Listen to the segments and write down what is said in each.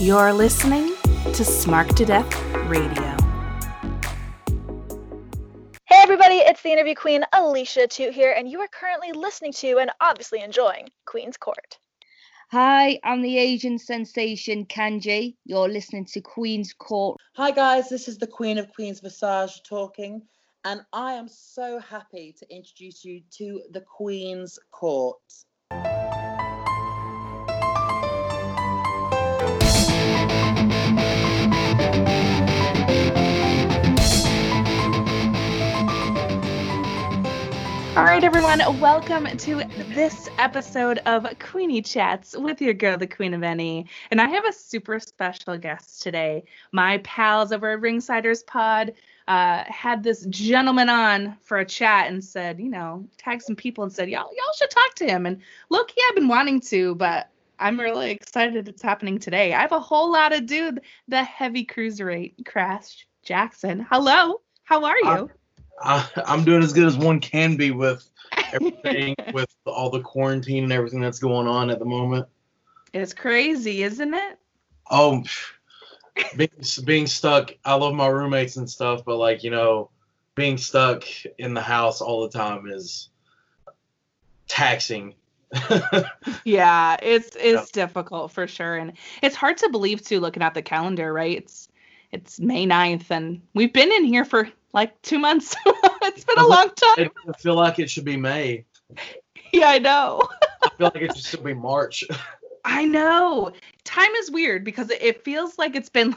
You're listening to Smark to Death Radio. Hey everybody, it's the interview queen Alicia Toot here, and you are currently listening to and obviously enjoying Queen's Court. Hi, I'm the Asian sensation Kanji. You're listening to Queen's Court. Hi guys, this is the Queen of Queens Visage talking, and I am so happy to introduce you to the Queen's Court. All right, everyone, welcome to this episode of Queenie Chats with your girl, the Queen of Any. And I have a super special guest today. My pals over at Ringsiders Pod uh, had this gentleman on for a chat and said, you know, tagged some people and said, y'all, y'all should talk to him. And look, he I've been wanting to, but I'm really excited it's happening today. I have a whole lot of dude, the heavy cruiserweight Crash Jackson. Hello, how are you? I, I'm doing as good as one can be with everything, with all the quarantine and everything that's going on at the moment. It's crazy, isn't it? Oh, being, being stuck. I love my roommates and stuff, but like you know, being stuck in the house all the time is taxing. yeah, it's it's yeah. difficult for sure, and it's hard to believe too. Looking at the calendar, right? It's it's May 9th, and we've been in here for like two months. it's been a long time. I feel like it should be May. Yeah, I know. I feel like it should still be March. I know. Time is weird because it feels like it's been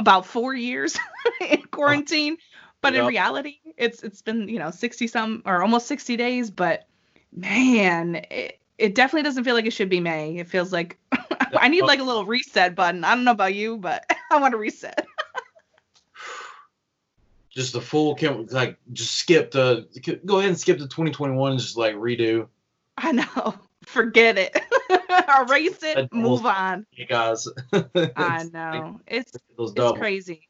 about four years in quarantine, but yep. in reality, it's it's been you know sixty some or almost sixty days. But man, it, it definitely doesn't feel like it should be May. It feels like I need oh. like a little reset button. I don't know about you, but I want to reset just the full like just skip the go ahead and skip the 2021 and just like redo. I know. Forget it. Erase it. Move on. You guys. I know. It's it's crazy.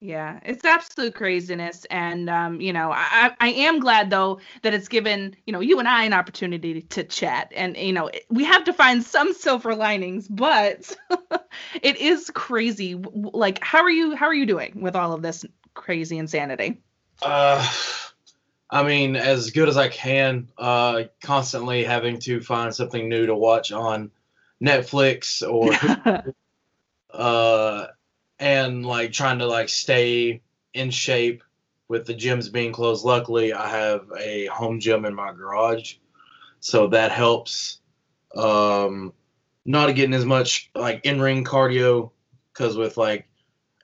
Yeah, it's absolute craziness, and um, you know, I I am glad though that it's given you know you and I an opportunity to chat, and you know we have to find some silver linings, but it is crazy. Like, how are you? How are you doing with all of this crazy insanity? Uh, I mean, as good as I can. Uh, constantly having to find something new to watch on Netflix or, uh, and like trying to like stay in shape with the gyms being closed. Luckily, I have a home gym in my garage, so that helps. Um, not getting as much like in ring cardio because with like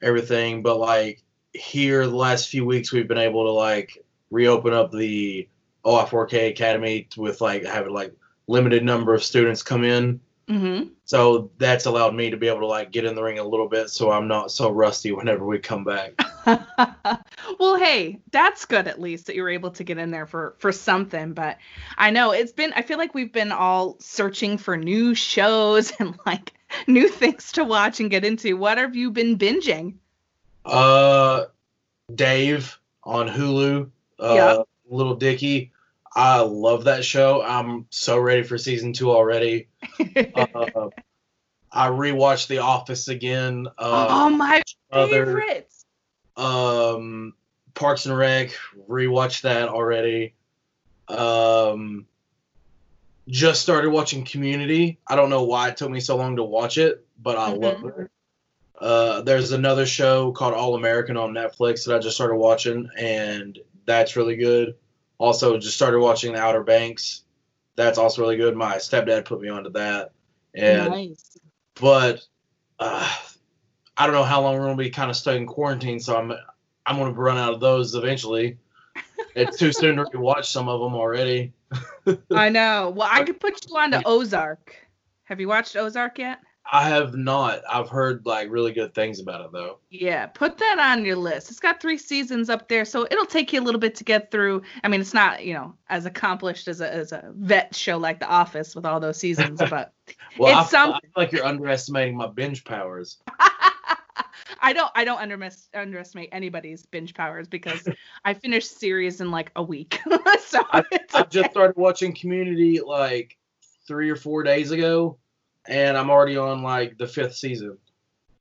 everything, but like here the last few weeks we've been able to like reopen up the OI4K Academy with like having like limited number of students come in. Mm-hmm. So that's allowed me to be able to like get in the ring a little bit, so I'm not so rusty whenever we come back. well, hey, that's good at least that you were able to get in there for for something. But I know it's been. I feel like we've been all searching for new shows and like new things to watch and get into. What have you been binging? Uh, Dave on Hulu. Uh, yeah. Lil Dicky. I love that show. I'm so ready for season two already. uh, I rewatched The Office again. Uh, oh my favorites. Um, Parks and Rec. Rewatched that already. Um, just started watching Community. I don't know why it took me so long to watch it, but I mm-hmm. love it. Uh, there's another show called All American on Netflix that I just started watching, and that's really good. Also, just started watching The Outer Banks. That's also really good. My stepdad put me onto that. And nice. but uh, I don't know how long we're gonna be kind of stuck in quarantine, so I'm I'm gonna run out of those eventually. it's too soon to watch some of them already. I know. Well, I could put you on to Ozark. Have you watched Ozark yet? I have not. I've heard like really good things about it though. Yeah, put that on your list. It's got three seasons up there, so it'll take you a little bit to get through. I mean, it's not you know as accomplished as a as a vet show like The Office with all those seasons, but well, it's I, some... I feel like you're underestimating my binge powers. I don't I don't underestimate anybody's binge powers because I finished series in like a week. so I, I just started watching Community like three or four days ago and I'm already on like the fifth season.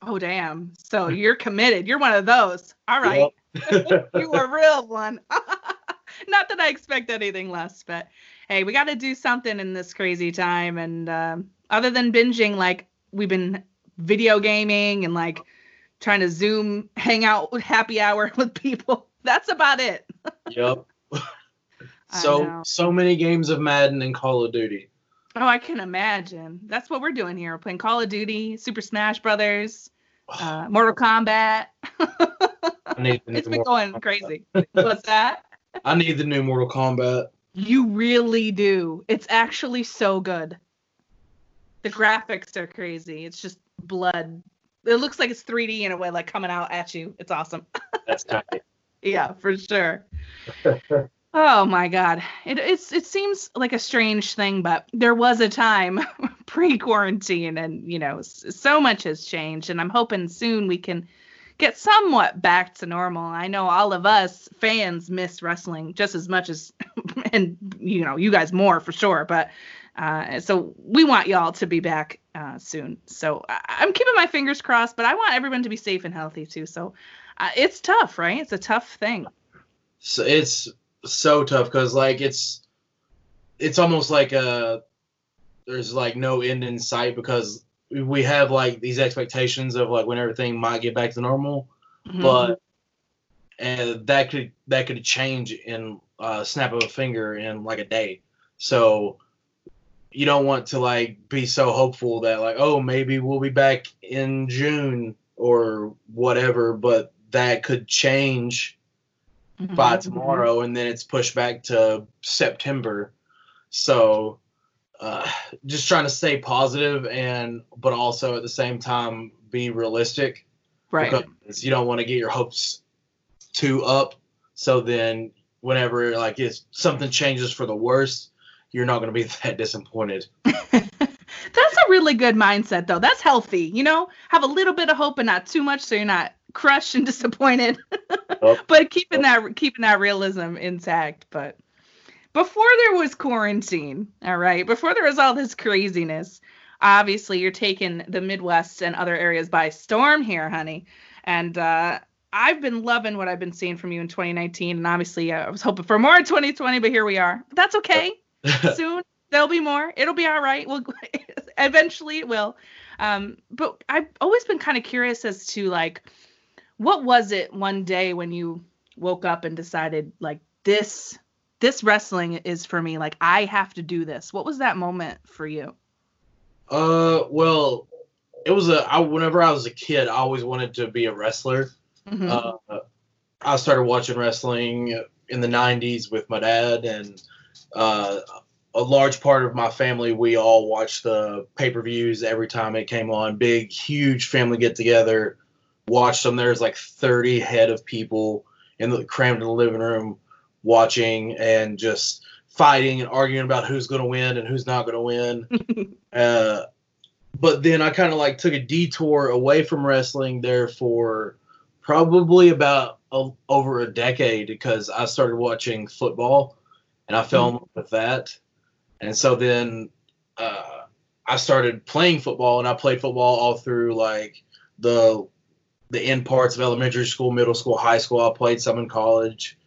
Oh damn. So you're committed. You're one of those. All right. Yep. you a real one. Not that I expect anything less, but hey, we got to do something in this crazy time. And um, other than binging, like we've been video gaming and like trying to Zoom hang out with happy hour with people. That's about it. yep. So so many games of Madden and Call of Duty. Oh, I can imagine. That's what we're doing here. We're playing Call of Duty, Super Smash Brothers, uh, Mortal Kombat. I need the it's been Mortal going Kombat. crazy. What's that? I need the new Mortal Kombat. You really do. It's actually so good. The graphics are crazy. It's just blood. It looks like it's 3D in a way, like coming out at you. It's awesome. That's tight. yeah, for sure. oh my god. It it's it seems like a strange thing, but there was a time pre-quarantine and you know, so much has changed and I'm hoping soon we can get somewhat back to normal. I know all of us fans miss wrestling just as much as and you know, you guys more for sure, but uh, so we want y'all to be back uh, soon. So I- I'm keeping my fingers crossed, but I want everyone to be safe and healthy too. So uh, it's tough, right? It's a tough thing. So it's so tough because like it's it's almost like a there's like no end in sight because we have like these expectations of like when everything might get back to normal, Mhm. but and that could that could change in a snap of a finger in like a day. So you don't want to like be so hopeful that like oh maybe we'll be back in June or whatever, but that could change Mhm. by tomorrow and then it's pushed back to September. So uh, just trying to stay positive and but also at the same time be realistic right? because you don't want to get your hopes too up. So then whenever like if something changes for the worse, you're not going to be that disappointed. That's a really good mindset, though. That's healthy. You know, have a little bit of hope and not too much, so you're not crushed and disappointed. But keeping that keeping that realism intact. But before there was quarantine, all right, before there was all this craziness, obviously you're taking the Midwest and other areas by storm here, honey. And uh, I've been loving what I've been seeing from you in 2019, and obviously uh, I was hoping for more in 2020, but here we are. But that's okay. soon there'll be more it'll be all right we'll eventually it will um but i've always been kind of curious as to like what was it one day when you woke up and decided like this this wrestling is for me like i have to do this what was that moment for you uh, well, it was a. I, whenever I was a kid, I always wanted to be a wrestler. Mhm. Uh, I started watching wrestling in the 90s with my dad, and uh, a large part of my family, we all watched the pay per views every time it came on. Big, huge family get together, watched them. There's like 30 head of people in the crammed in the living room watching and just fighting and arguing about who's going to win and who's not going to win. uh, but then I kind of like took a detour away from wrestling there for probably about a, over a decade because I started watching football and I fell in love with that. And so then uh, I started playing football and I played football all through like the the end parts of elementary school, middle school, high school. I played some in college.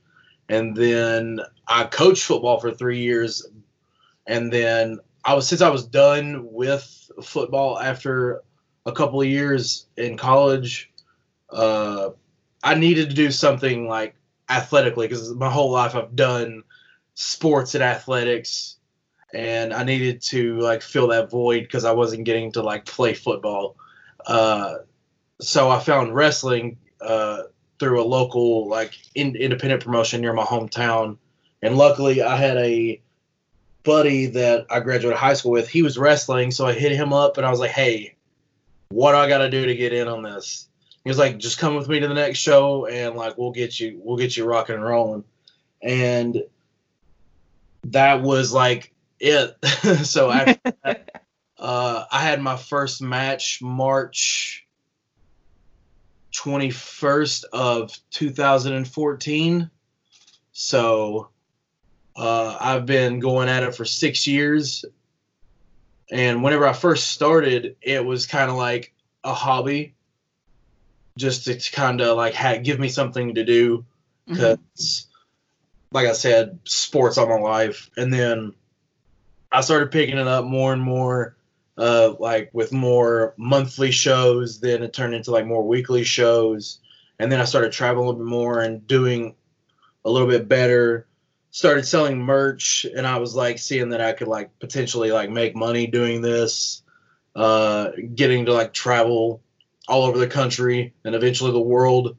And then I coached football for three years. And then I was since I was done with football after a couple of years in college, uh, I needed to do something like athletically because my whole life I've done sports and athletics, and I needed to like fill that void because I wasn't getting to like play football. Uh, so I found wrestling uh, through a local like in, independent promotion near my hometown, and luckily I had a buddy that I graduated high school with. He was wrestling, so I hit him up and I was like, "Hey, what do I got to do to get in on this?" He was like, "Just come with me to the next show, and like we'll get you, we'll get you rocking and rolling." And that was like it. so after that, uh, I had my first match March 21st of 2014. So uh, I've been going at it for six years. And whenever I first started, it was kind of like a hobby. just to kind of like ha- give me something to do because, like I said, sports all my life, and then I started picking it up more and more, uh, like with more monthly shows. Then it turned into like more weekly shows, and then I started traveling a little bit more and doing a little bit better. Started selling merch, and I was like seeing that I could like potentially like make money doing this, uh, getting to like travel all over the country and eventually the world,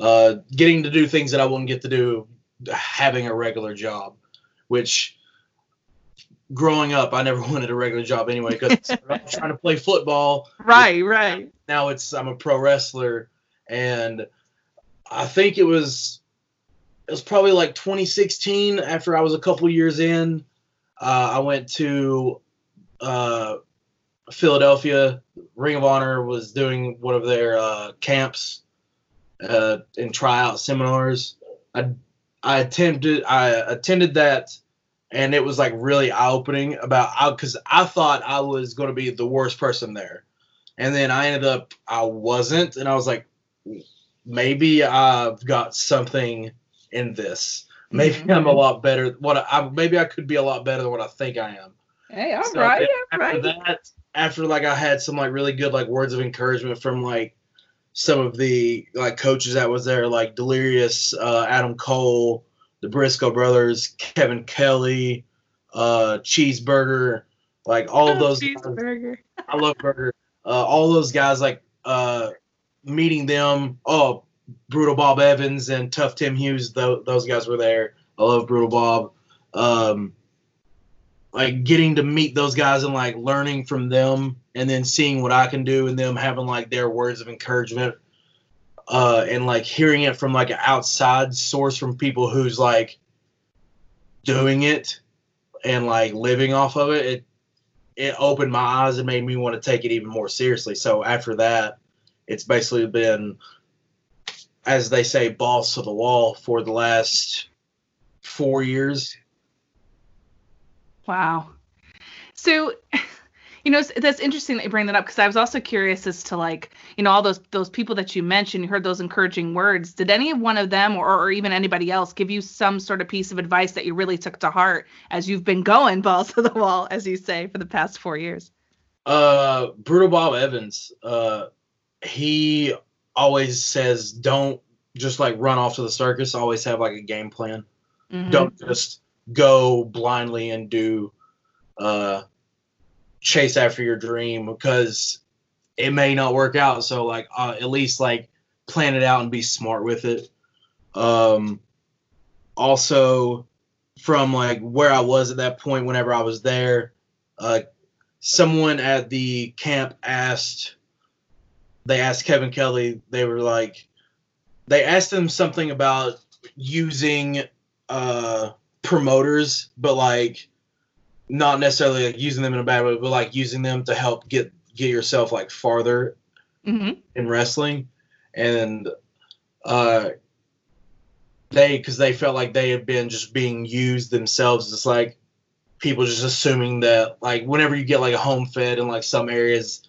uh, getting to do things that I wouldn't get to do having a regular job, which growing up I never wanted a regular job anyway because I was trying to play football. Right, right. Now it's I'm a pro wrestler and I think it was it was probably like 2016 after I was a couple years in. Uh, I went to uh, Philadelphia. Ring of Honor was doing one of their uh, camps uh, and tryout seminars. I I attempted I attended that, and it was like really eye opening about because I thought I was going to be the worst person there, and then I ended up I wasn't, and I was like, maybe I've got something in this. Maybe Mhm. I'm a lot better. What I, I maybe I could be a lot better than what I think I am. Hey, all So right, all after right. that, after like I had some like really good like words of encouragement from like some of the like coaches that was there, like Delirious, uh, Adam Cole, the Briscoe brothers, Kevin Kelly, uh, Cheeseburger, like all of Oh, those. guys. cheeseburger. I love Burger. Uh, all those guys like uh, meeting them. Oh, Brutal Bob Evans and Tough Tim Hughes. Tho- those guys were there. I love Brutal Bob. Um, like getting to meet those guys and like learning from them, and then seeing what I can do, and them having like their words of encouragement, uh, and like hearing it from like an outside source from people who's like doing it and like living off of it. It it opened my eyes and made me want to take it even more seriously. So after that, it's basically been, as they say, balls to the wall for the last four years. Wow. So, you know, that's interesting that you bring that up because I was also curious as to like, you know, all those those people that you mentioned, you heard those encouraging words. Did any one of them or, or even anybody else give you some sort of piece of advice that you really took to heart as you've been going balls to the wall, as you say, for the past four years? Uh, Brutal Bob Evans, uh, he always says, don't just like run off to the circus. Always have like a game plan. Mhm. don't just go blindly and do uh chase after your dream because it may not work out. So like uh, at least like plan it out and be smart with it. Um also from like where i was at that point whenever i was there uh someone at the camp asked they asked kevin kelly they were like they asked him something about using uh promoters but like not necessarily like using them in a bad way but like using them to help get get yourself like farther Mhm. in wrestling. And uh they because they felt like they had been just being used themselves. It's like people just assuming that like whenever you get like a home fed in like some areas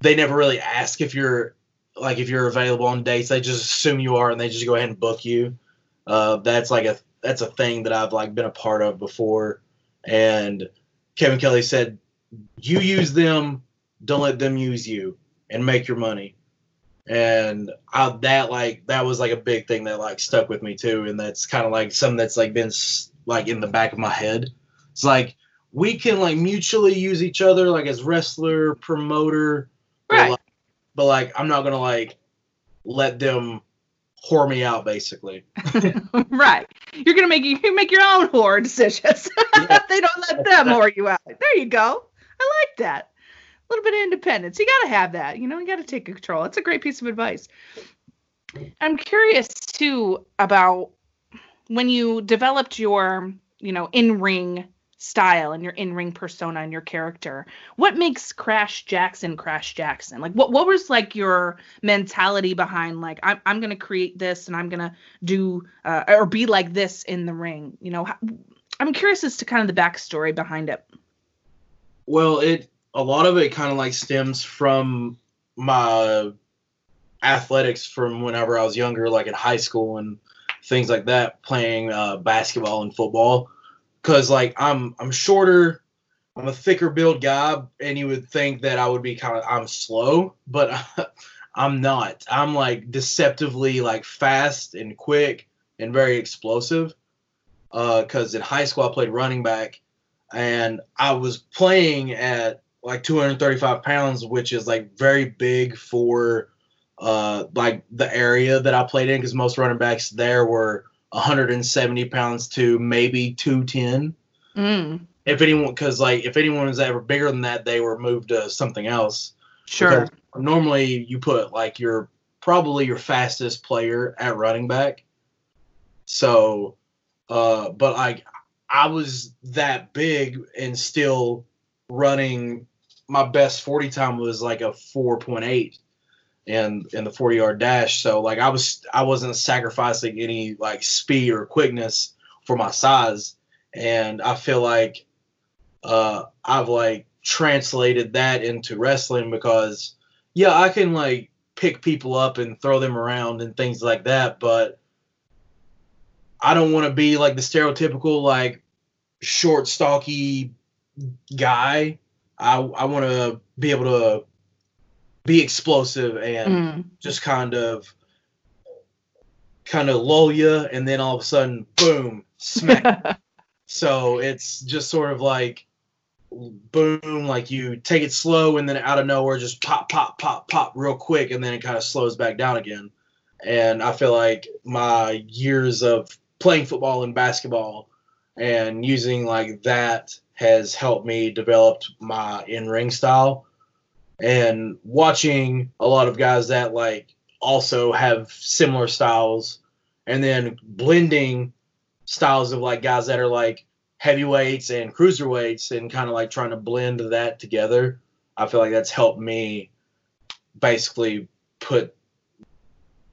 they never really ask if you're like if you're available on dates. They just assume you are and they just go ahead and book you. Uh that's like a that's a thing that i've like been a part of before and kevin kelly said you use them don't let them use you and make your money. And I, that like that was like a big thing that like stuck with me too. And that's kind of like something that's like been like in the back of my head. It's like we can like mutually use each other like as wrestler promoter but, Right. like, but like i'm not gonna like let them whore me out basically right. You're gonna make you make your own whore decisions. Yeah. they don't let them whore you out. There you go. I like that. A little bit of independence. You gotta have that. You know, you gotta take control. It's a great piece of advice. I'm curious too about when you developed your, you know, in-ring style and your in-ring persona and your character. What makes Crash Jackson Crash Jackson? Like what what was like your mentality behind like I'm I'm to create this and I'm to do uh, or be like this in the ring, you know? I'm curious as to kind of the backstory behind it. Well, it a lot of it kind of like stems from my athletics from whenever I was younger, like in high school and things like that, playing uh, basketball and football. Cause like I'm I'm shorter, I'm a thicker build guy, and you would think that I would be kind of I'm slow, but I'm not. I'm like deceptively like fast and quick and very explosive. Uh, cause in high school I played running back, and I was playing at like 235 pounds, which is like very big for uh like the area that I played in, because most running backs there were 170 pounds to maybe 210 Mm, if anyone because like if anyone was ever bigger than that they were moved to something else. Sure. Because normally you put like your probably your fastest player at running back. So uh but like i was that big and still running my best 40 time was like a 4.8 and in the 40 yard dash. So like i was i wasn't sacrificing any like speed or quickness for my size. And i feel like uh i've like translated that into wrestling because yeah i can like pick people up and throw them around and things like that but i don't want to be like the stereotypical like short stocky guy. I i want to be able to be explosive and Mm. just kind of kind of lull you and then all of a sudden boom smack. So it's just sort of like boom like you take it slow and then out of nowhere just pop pop pop pop real quick and then it kind of slows back down again. And i feel like my years of playing football and basketball and using like that has helped me develop my in-ring style and watching a lot of guys that like also have similar styles and then blending styles of like guys that are like heavyweights and cruiserweights and kind of like trying to blend that together i feel like that's helped me basically put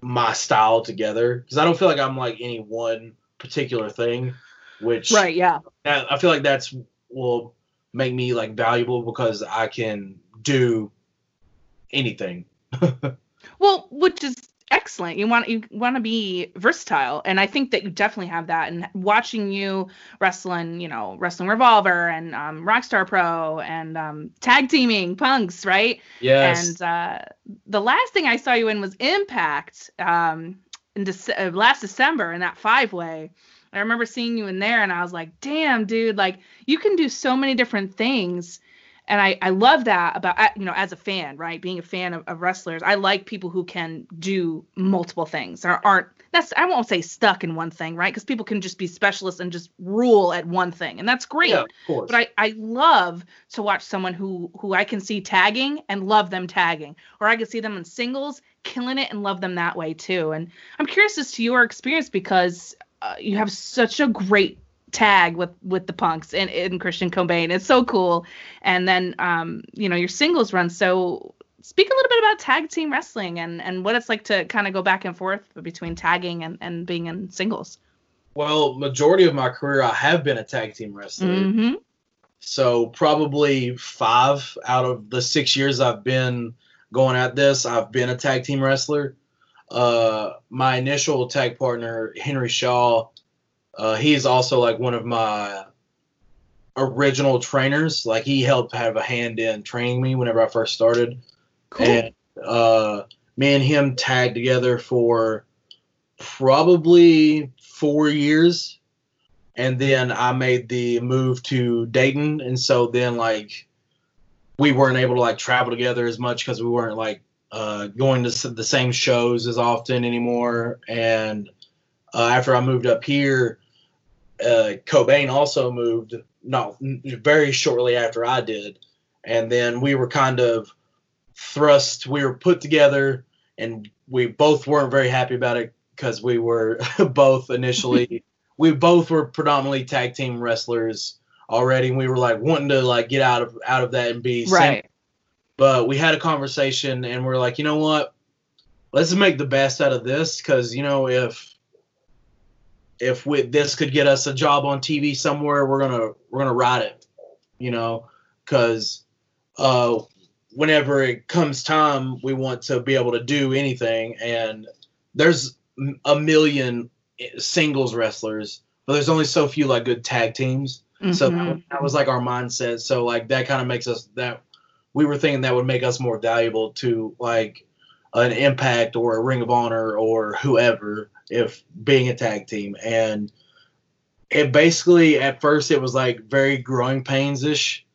my style together because i don't feel like i'm like any one particular thing which right. Yeah. I feel like that's will make me like valuable because I can do anything. Well, which is excellent. You want you want to be versatile, and I think that you definitely have that. And watching you wrestling, you know, wrestling Revolver and um, Rockstar Pro and um, tag teaming punks, right? Yes. And uh, the last thing I saw you in was Impact um, in uh, last December in that five way. I remember seeing you in there, and I was like, "Damn, dude! Like you can do so many different things." And I, I love that about you know as a fan right being a fan of, of wrestlers I like people who can do multiple things or aren't that's I won't say stuck in one thing right because people can just be specialists and just rule at one thing and that's great yeah, of course. but I, I love to watch someone who who I can see tagging and love them tagging, or I can see them in singles killing it and love them that way too. And I'm curious as to your experience because uh, you have such a great tag with with the punks and, and Christian Cobain. It's so cool. And then um you know your singles run. So speak a little bit about tag team wrestling and and what it's like to kind of go back and forth between tagging and and being in singles. well, majority of my career I have been a tag team wrestler. Mm-hmm. So probably five out of the six years I've been going at this, I've been a tag team wrestler. Uh, my initial tag partner, Henry Shaw, uh, he's also like one of my original trainers. Like he helped have a hand in training me whenever I first started. Cool. And uh, me and him tagged together for probably four years. And then I made the move to Dayton. And so then, like, we weren't able to, like, travel together as much because we weren't, like, uh, going to the same shows as often anymore. And uh, after I moved up here, uh, Cobain also moved not very shortly after I did. And then we were kind of thrust, we were put together, and we both weren't very happy about it because we were both initially, we both were predominantly tag team wrestlers already. And we were like wanting to like get out of out of that and be Right. but we had a conversation and we're like, you know what? Let's make the best out of this because you know if if we, this could get us a job on TV somewhere, we're gonna we're gonna ride it, you know, because uh, whenever it comes time, we want to be able to do anything. And there's a million singles wrestlers, but there's only so few like good tag teams. So that, Mhm. was- that was like our mindset. So like that kind of makes us that we were thinking that would make us more valuable to like an Impact or a Ring of Honor or whoever if being a tag team. And it basically at first it was like very growing pains ish,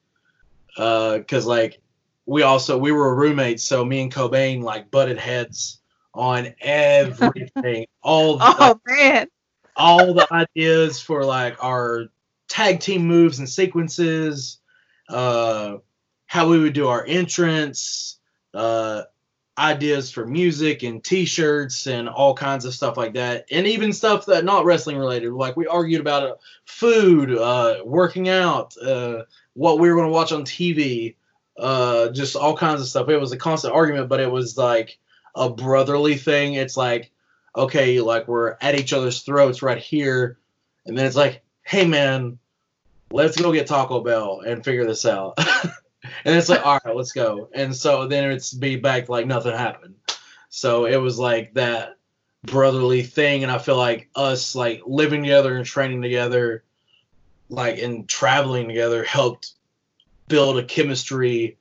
because like we also we were roommates, so me and Cobain like butted heads on everything, all the Oh man. all the ideas for like our tag team moves and sequences, uh, how we would do our entrance, uh, ideas for music and t-shirts and all kinds of stuff like that, and even stuff that not wrestling related. Like we argued about uh, food, uh, working out, uh, what we were going to watch on TV, uh, just all kinds of stuff. It was a constant argument, but it was like a brotherly thing. It's like okay, like we're at each other's throats right here, and then it's like, hey man, let's go get Taco Bell and figure this out. and it's like, all right, let's go. And so then it's be back like nothing happened. So it was like that brotherly thing, and I feel like us like living together and training together, like and traveling together helped build a chemistry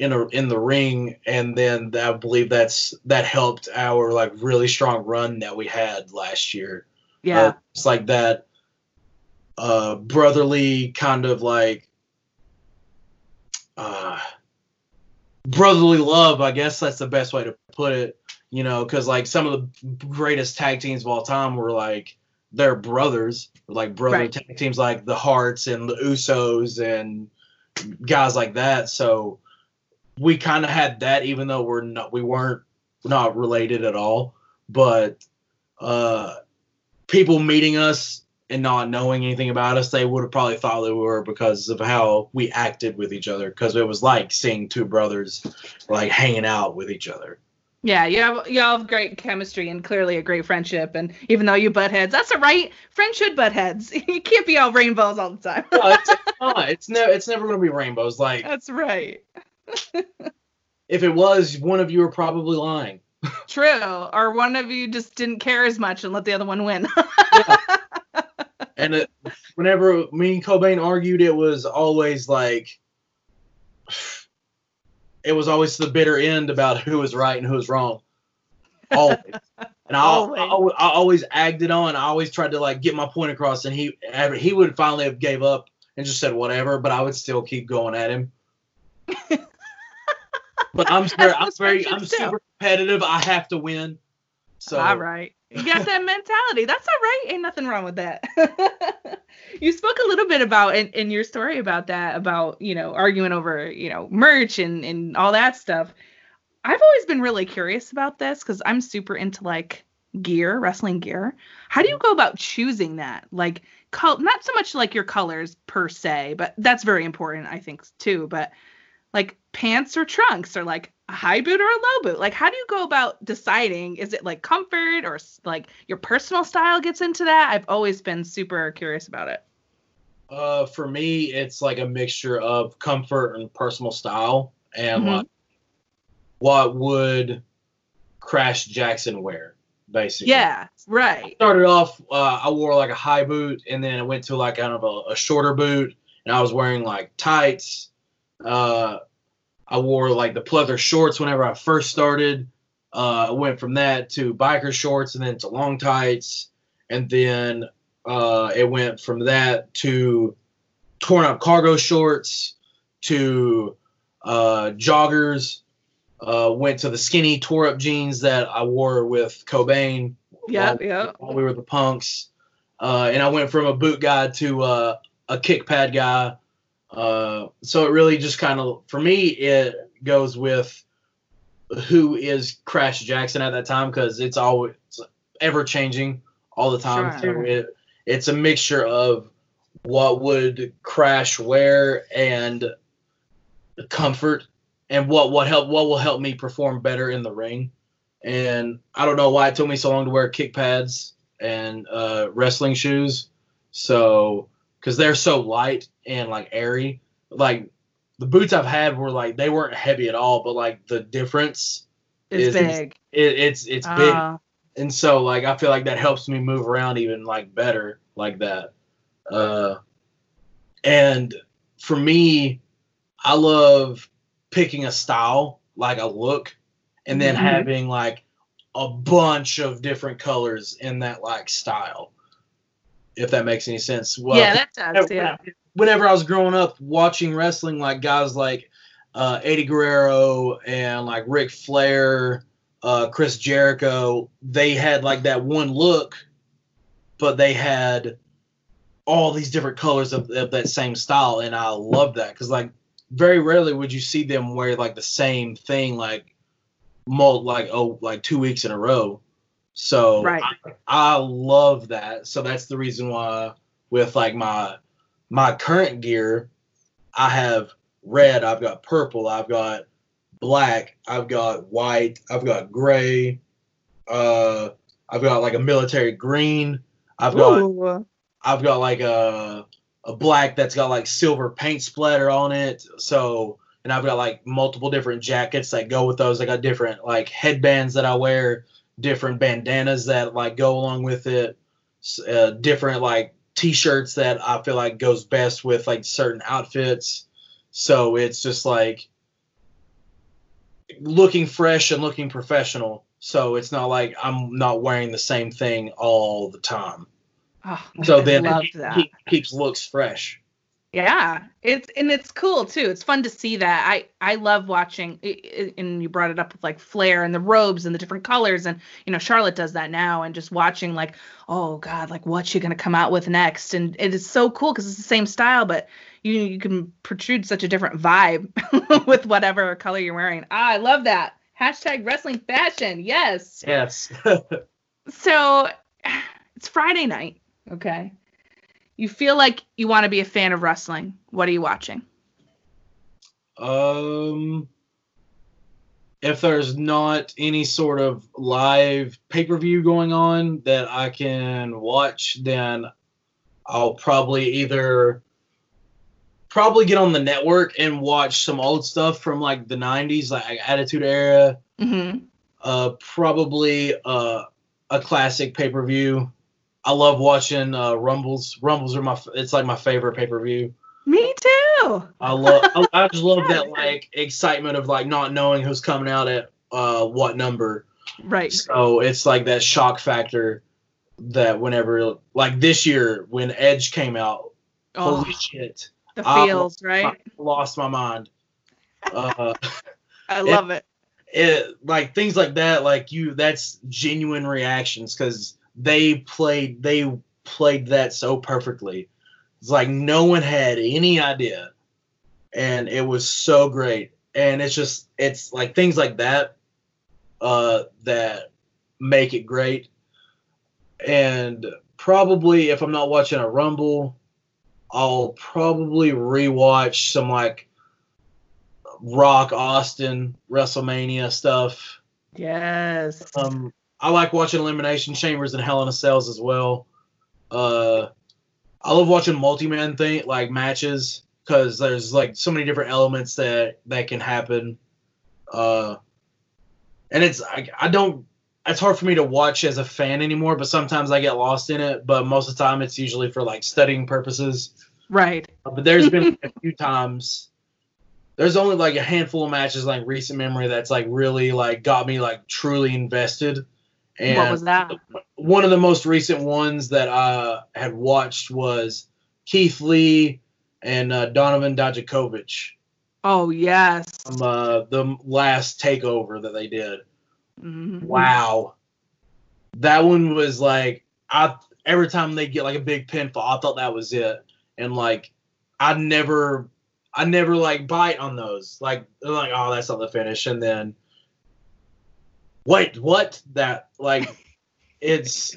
in a in the ring and then I believe that's that helped our like really strong run that we had last year. Yeah. Uh, it's like that uh brotherly kind of like uh brotherly love, I guess that's the best way to put it, you know, cuz like some of the greatest tag teams of all time were like they're brothers, like brother Right. tag teams like the Hearts and the Usos and guys like that. So we kind of had that, even though we're not, we weren't not related at all. But uh, people meeting us and not knowing anything about us, they would have probably thought we were because of how we acted with each other. Because it was like seeing two brothers like hanging out with each other. Yeah, you have you have great chemistry and clearly a great friendship. And even though you butt heads, that's all right. Friends should butt heads. You can't be all rainbows all the time. No, it's, not. It's never. It's never going to be rainbows. Like that's right. if it was, one of you are probably lying. True. Or one of you just didn't care as much and let the other one win. And it, whenever me and Cobain argued, it was always like, it was always the bitter end about who was right and who was wrong. Always. And I, Always. I, al- I always agged it on. I always tried to like get my point across, and he ever he would finally have gave up and just said whatever, but I would still keep going at him. but I'm very, I'm very, I'm super competitive. I have to win. So all right. You got that mentality. That's all right. Ain't nothing wrong with that. you spoke a little bit about in, in your story about that, about, you know, arguing over, you know, merch and, and all that stuff. I've always been really curious about this because I'm super into like gear, wrestling gear. How do you go about choosing that? Like, col- not so much like your colors per se, but that's very important, I think, too. But like pants or trunks or like a high boot or a low boot like how do you go about deciding is it like comfort or like your personal style gets into that i've always been super curious about it Uh, for me, it's like a mixture of comfort and personal style, and Mhm. like what would Crash Jackson wear, basically. yeah right Started off, uh, I wore like a high boot, and then it went to like kind of a, a shorter boot, and I was wearing like tights. Uh, I wore like the pleather shorts whenever I first started. Uh, I went from that to biker shorts, and then to long tights, and then uh, it went from that to torn up cargo shorts to uh, joggers. Uh, went to the skinny tore up jeans that I wore with Cobain yeah while, yeah while we were the punks. Uh, and I went from a boot guy to uh, a kick pad guy. Uh, so it really just kind of, for me, it goes with who is Crash Jackson at that time because it's always ever changing all the time. Sure. So it, it's a mixture of what would Crash wear and the comfort and what what help what will help me perform better in the ring. And I don't know why it took me so long to wear kick pads and uh, wrestling shoes. So because they're so light and like airy, like the boots I've had were like they weren't heavy at all, but like the difference It's is- big. it, it's it's big, Ah, and so like I feel like that helps me move around even like better like that. Uh, and for me, I love picking a style, like a look, and then Mhm. having like a bunch of different colors in that like style. If that makes any sense. Well, yeah, that does. Yeah. whenever I was growing up watching wrestling, like guys like uh, Eddie Guerrero and like Ric Flair, uh, Chris Jericho, they had like that one look, but they had all these different colors of, of that same style, and I love that because like very rarely would you see them wear like the same thing like like oh like two weeks in a row. So Right. I, I love that. So that's the reason why with like my my current gear, I have red, I've got purple, I've got black, I've got white, I've got gray, uh, I've got like a military green, I've got Ooh. I've got like a a black that's got like silver paint splatter on it. So and I've got like multiple different jackets that go with those. I got different like headbands that I wear, different bandanas that like go along with it, uh, different like t-shirts that I feel like goes best with like certain outfits. So it's just like looking fresh and looking professional. So it's not like I'm not wearing the same thing all the time. Oh, So I then love it that. keep- keeps looks fresh. Yeah, it's and it's cool too. It's fun to see that. I I love watching. And you brought it up with like Flair and the robes and the different colors, and you know Charlotte does that now. And just watching like, oh God, like what's she gonna come out with next? And it is so cool because it's the same style, but you you can protrude such a different vibe with whatever color you're wearing. Ah, I love that. Hashtag wrestling fashion. Yes. Yes. So it's Friday night. Okay. You feel like you want to be a fan of wrestling. What are you watching? um if there's not any sort of live pay-per-view going on that I can watch, then I'll probably either probably get on the network and watch some old stuff from like the 90s like Attitude Era, Mm-hmm. uh probably uh a classic pay-per-view. I love watching uh Rumbles. Rumbles are my it's like my favorite pay-per-view. Me too. I love. I, I just love that like excitement of like not knowing who's coming out at uh what number. Right. So it's like that shock factor that whenever like this year when Edge came out, Oh, holy shit, the feels, right? I lost my mind. Uh, I love it. it like things like that. Like you, that's genuine reactions because they played they played that so perfectly. It's like no one had any idea, and it was so great. And it's just it's like things like that uh, that make it great. And probably if I'm not watching a Rumble, I'll probably rewatch some like Rock Austin WrestleMania stuff. Yes. Um, I like watching Elimination Chambers and Hell in a Cells as well. Uh, I love watching multi-man thing like matches because there's like so many different elements that that can happen. Uh, and it's I, I don't. It's hard for me to watch as a fan anymore, but sometimes I get lost in it. But most of the time, it's usually for like studying purposes. Right. Uh, But there's been a few times. There's only like a handful of matches like recent memory that's like really like got me like truly invested. And what was that? one of the most recent ones that I had watched was Keith Lee and uh, Donovan Dijakovic Oh yes. from uh, the last takeover that they did. Mhm. Wow, that one was like I every time they get like a big pinfall, I thought that was it, and like I never, I never like bite on those. Like they're like, oh, that's not the finish, and then wait, what? That like it's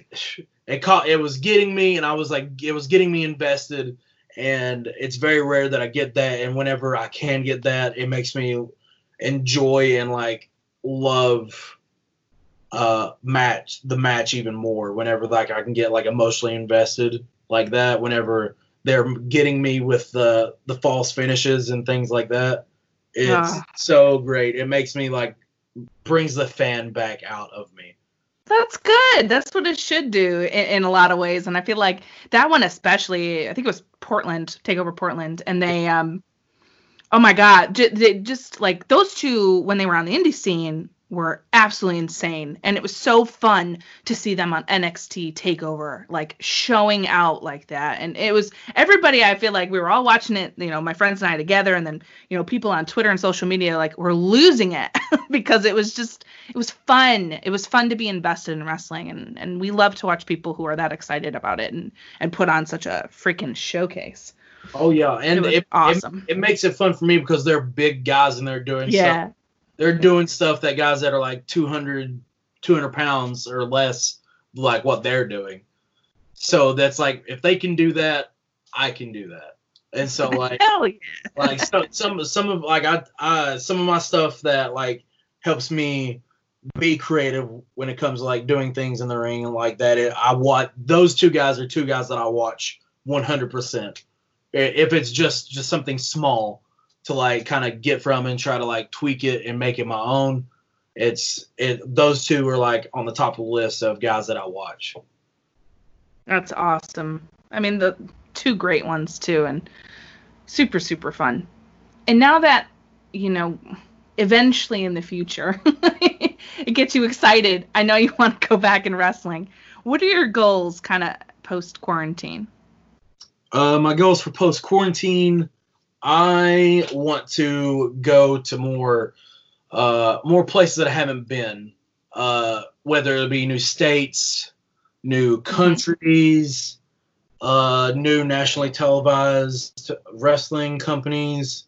it caught it was getting me, and I was like, it was getting me invested, and it's very rare that I get that, and whenever I can get that, it makes me enjoy and like love uh match the match even more whenever like I can get like emotionally invested like that whenever they're getting me with the the false finishes and things like that. It's Ah. so great. It makes me like brings the fan back out of me. That's good. That's what it should do in, in a lot of ways. And I feel like that one especially, I think it was Portland, take over Portland, and they um oh my god, j- they just like those two when they were on the indie scene were absolutely insane and it was so fun to see them on NXT takeover like showing out like that and it was everybody I feel like we were all watching it you know my friends and I together and then you know people on Twitter and social media like were losing it because it was just it was fun. It was fun to be invested in wrestling, and and we love to watch people who are that excited about it and and put on such a freaking showcase. Oh yeah, and it it, it, awesome. it makes it fun for me because they're big guys and they're doing stuff yeah, they're doing stuff that guys that are like 200 200 pounds or less like what they're doing so that's like if they can do that i can do that and so like hell yeah. like so, some some of like I uh some of my stuff that like helps me be creative when it comes to like doing things in the ring and like that. It, I watch those two guys are two guys that I watch 100%. If it's just just something small to like kind of get from and try to like tweak it and make it my own, it's it those two are like on the top of the list of guys that I watch. That's awesome. I mean, the two great ones too, and super super fun. And now that you know, eventually in the future, it gets you excited. I know you want to go back in wrestling. What are your goals, kind of post quarantine? Uh, my goals for post quarantine, I want to go to more, uh, more places that I haven't been. Uh, whether it be new states, new countries, uh, new nationally televised wrestling companies.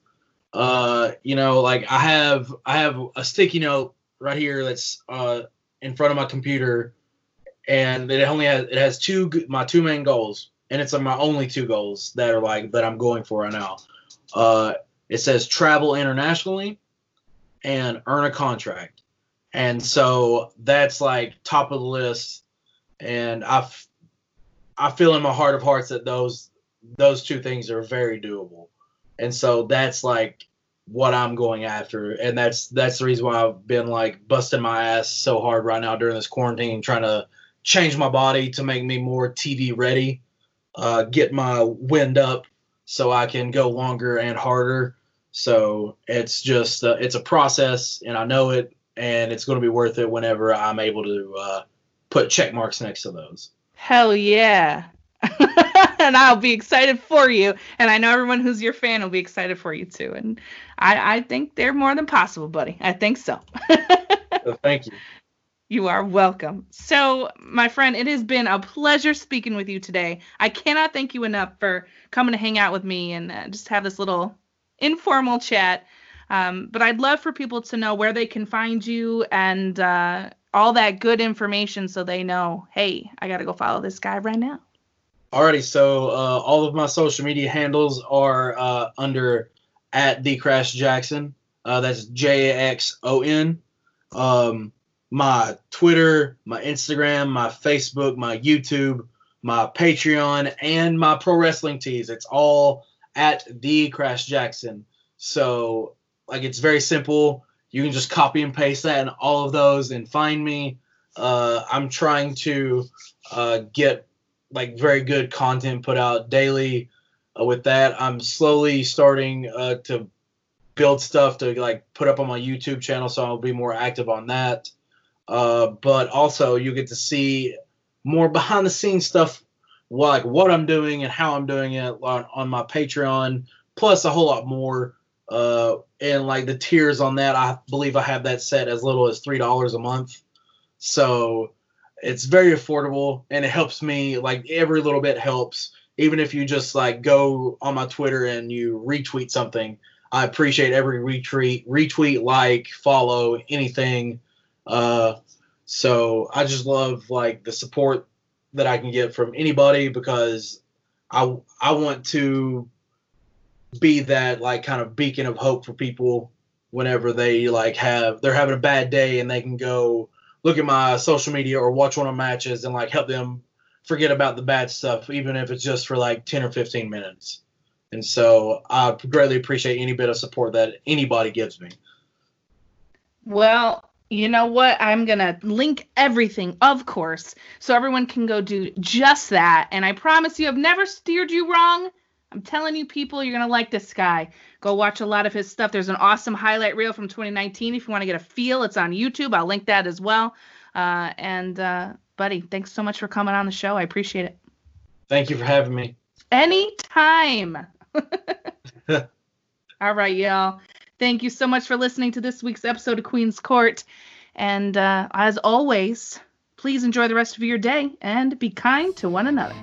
Uh, you know, like I have, I have a sticky note right here that's uh in front of my computer, and it only has it has two my two main goals and it's my only two goals that are like that I'm going for right now. Uh, it says travel internationally and earn a contract, and so that's like top of the list. And I, I feel in my heart of hearts that those those two things are very doable, and so that's like what I'm going after, and that's that's the reason why I've been like busting my ass so hard right now during this quarantine, trying to change my body to make me more TV ready uh, get my wind up so I can go longer and harder. So it's just uh, it's a process, and I know it, and it's going to be worth it whenever I'm able to uh, put check marks next to those. Hell yeah. and I'll be excited for you. And I know everyone who's your fan will be excited for you too. And I, I think they're more than possible, buddy. I think so. So thank you. You are welcome. So, my friend, it has been a pleasure speaking with you today. I cannot thank you enough for coming to hang out with me and uh, just have this little informal chat. Um, but I'd love for people to know where they can find you and uh, all that good information so they know, hey, I got to go follow this guy right now. Alrighty, so uh, all of my social media handles are uh, under at the Crash Jaxon. Uh, that's J A X O N. Um, my Twitter, my Instagram, my Facebook, my YouTube, my Patreon, and my pro wrestling tees. It's all at the Crash Jaxon. So like it's very simple. You can just copy and paste that and all of those and find me. Uh, I'm trying to uh, get like very good content put out daily. Uh, with that, I'm slowly starting uh, to build stuff to like put up on my YouTube channel, so I'll be more active on that. Uh, but also, you get to see more behind the scenes stuff, like what I'm doing and how I'm doing it on, on my Patreon, plus a whole lot more. Uh, and like the tiers on that, I believe I have that set as little as three dollars a month. So it's very affordable and it helps me like every little bit helps even if you just like go on my twitter and you retweet something i appreciate every retweet retweet like follow anything uh so i just love like the support that i can get from anybody because i i want to be that like kind of beacon of hope for people whenever they like have they're having a bad day and they can go look at my social media or watch one of my matches and like help them forget about the bad stuff, even if it's just for like 10 or 15 minutes. And so I greatly appreciate any bit of support that anybody gives me. Well, you know what? I'm going to link everything, of course, so everyone can go do just that. And I promise you, I've never steered you wrong. I'm telling you, people, you're going to like this guy. Go watch a lot of his stuff. There's an awesome highlight reel from 2019 if you want to get a feel. It's on YouTube. I'll link that as well. Uh, and, uh, buddy, thanks so much for coming on the show. I appreciate it. Thank you for having me. Anytime. All right, y'all. Thank you so much for listening to this week's episode of Queen's Court. And uh, as always, please enjoy the rest of your day and be kind to one another.